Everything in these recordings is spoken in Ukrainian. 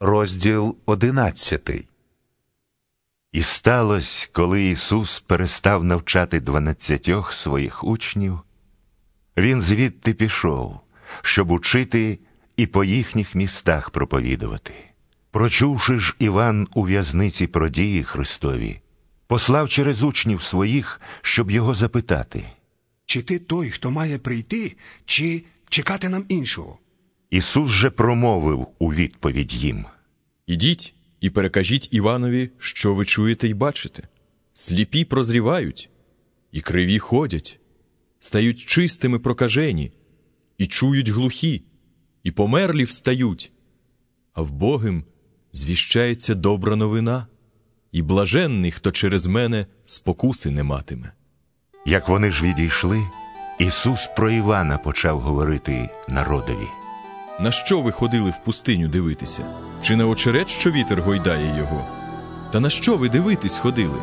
Розділ одинадцятий. І сталося, коли Ісус перестав навчати дванадцятьох своїх учнів, Він звідти пішов, щоб учити і по їхніх містах проповідувати. Прочувши ж Іван у в'язниці про дії Христові, послав через учнів своїх, щоб його запитати. Чи ти той, хто має прийти, чи чекати нам іншого? Ісус же промовив у відповідь їм. Ідіть і перекажіть Іванові, що ви чуєте й бачите. Сліпі прозрівають, і криві ходять, стають чистими прокажені, і чують глухі, і померлі встають, а в Богим звіщається добра новина, і блаженний, хто через мене спокуси не матиме. Як вони ж відійшли, Ісус про Івана почав говорити народові. На що ви ходили в пустиню дивитися? Чи на очерет, що вітер гойдає його? Та на що ви дивитись ходили?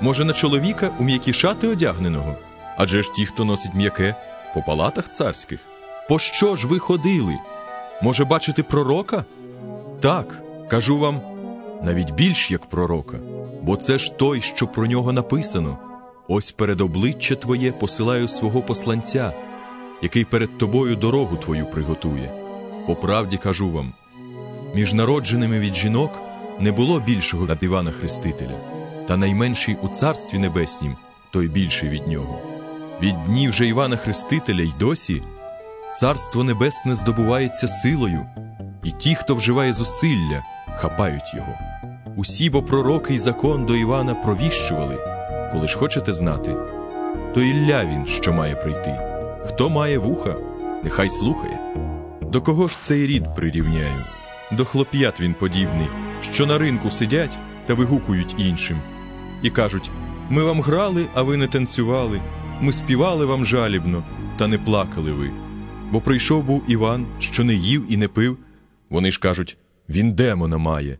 Може, на чоловіка у м'які шати одягненого? Адже ж ті, хто носить м'яке, по палатах царських. По що ж ви ходили? Може, бачити пророка? Так, кажу вам, навіть більш як пророка, бо це ж той, що про нього написано. Ось перед обличчя твоє посилаю свого посланця, який перед тобою дорогу твою приготує. По правді кажу вам: між народженими від жінок не було більшого від Івана Хрестителя, та найменший у Царстві Небеснім, той більший від нього. Від днів же Івана Хрестителя й досі Царство Небесне здобувається силою, і ті, хто вживає зусилля, хапають його. Усі бо пророки й закон до Івана провіщували, коли ж хочете знати, то Ілля він, що має прийти. Хто має вуха, нехай слухає. До кого ж цей рід прирівняю? До хлоп'ят він подібний, що на ринку сидять та вигукують іншим, і кажуть: ми вам грали, а ви не танцювали, ми співали вам жалібно, та не плакали ви. Бо прийшов був Іван, що не їв і не пив. Вони ж кажуть, він демона має.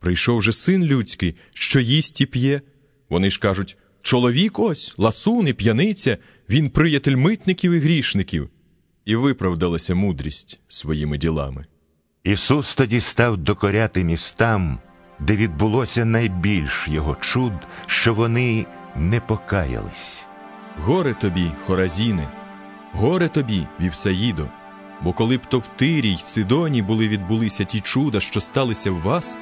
Прийшов же син людський, що їсть і п'є. Вони ж кажуть, чоловік ось, ласун і п'яниця, він приятель митників і грішників. І виправдалася мудрість своїми ділами. Ісус тоді став докоряти містам, де відбулося найбільш його чуд, що вони не покаялись. Горе тобі, Хоразіне, горе тобі, Вівсаїдо, бо коли б то в Тирі й Сидоні були відбулися ті чуда, що сталися в вас,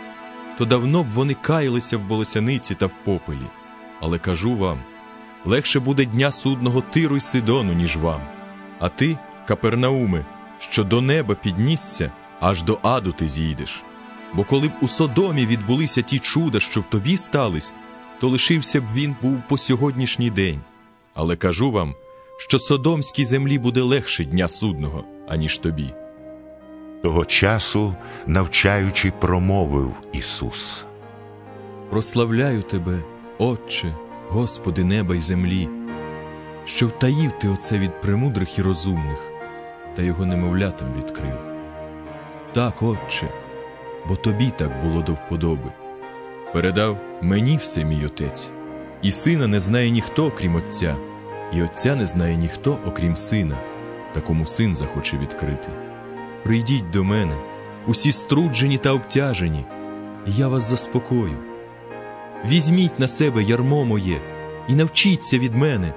то давно б вони каялися в волосяниці та в попелі. Але кажу вам легше буде дня судного Тиру й Сидону, ніж вам. А ти, Капернауме, що до неба піднісся, аж до аду ти зійдеш. Бо коли б у Содомі відбулися ті чуда, що в тобі стались, то лишився б він був по сьогоднішній день. Але кажу вам, що Содомській землі буде легше дня судного, аніж тобі. Того часу, навчаючи, промовив Ісус. Прославляю тебе, Отче, Господи неба й землі, що втаїв ти оце від премудрих і розумних, та його немовлятам відкрив. Так, Отче, бо тобі так було до вподоби. Передав мені все мій отець, і сина не знає ніхто, окрім Отця, і Отця не знає ніхто, окрім сина, такому син захоче відкрити. Прийдіть до мене, усі струджені та обтяжені, і я вас заспокою. Візьміть на себе ярмо моє і навчіться від мене,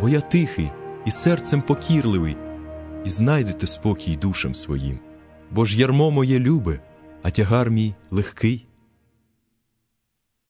бо я тихий і серцем покірливий, і знайдете спокій душам своїм. Бо ж ярмо моє любе, а тягар мій легкий.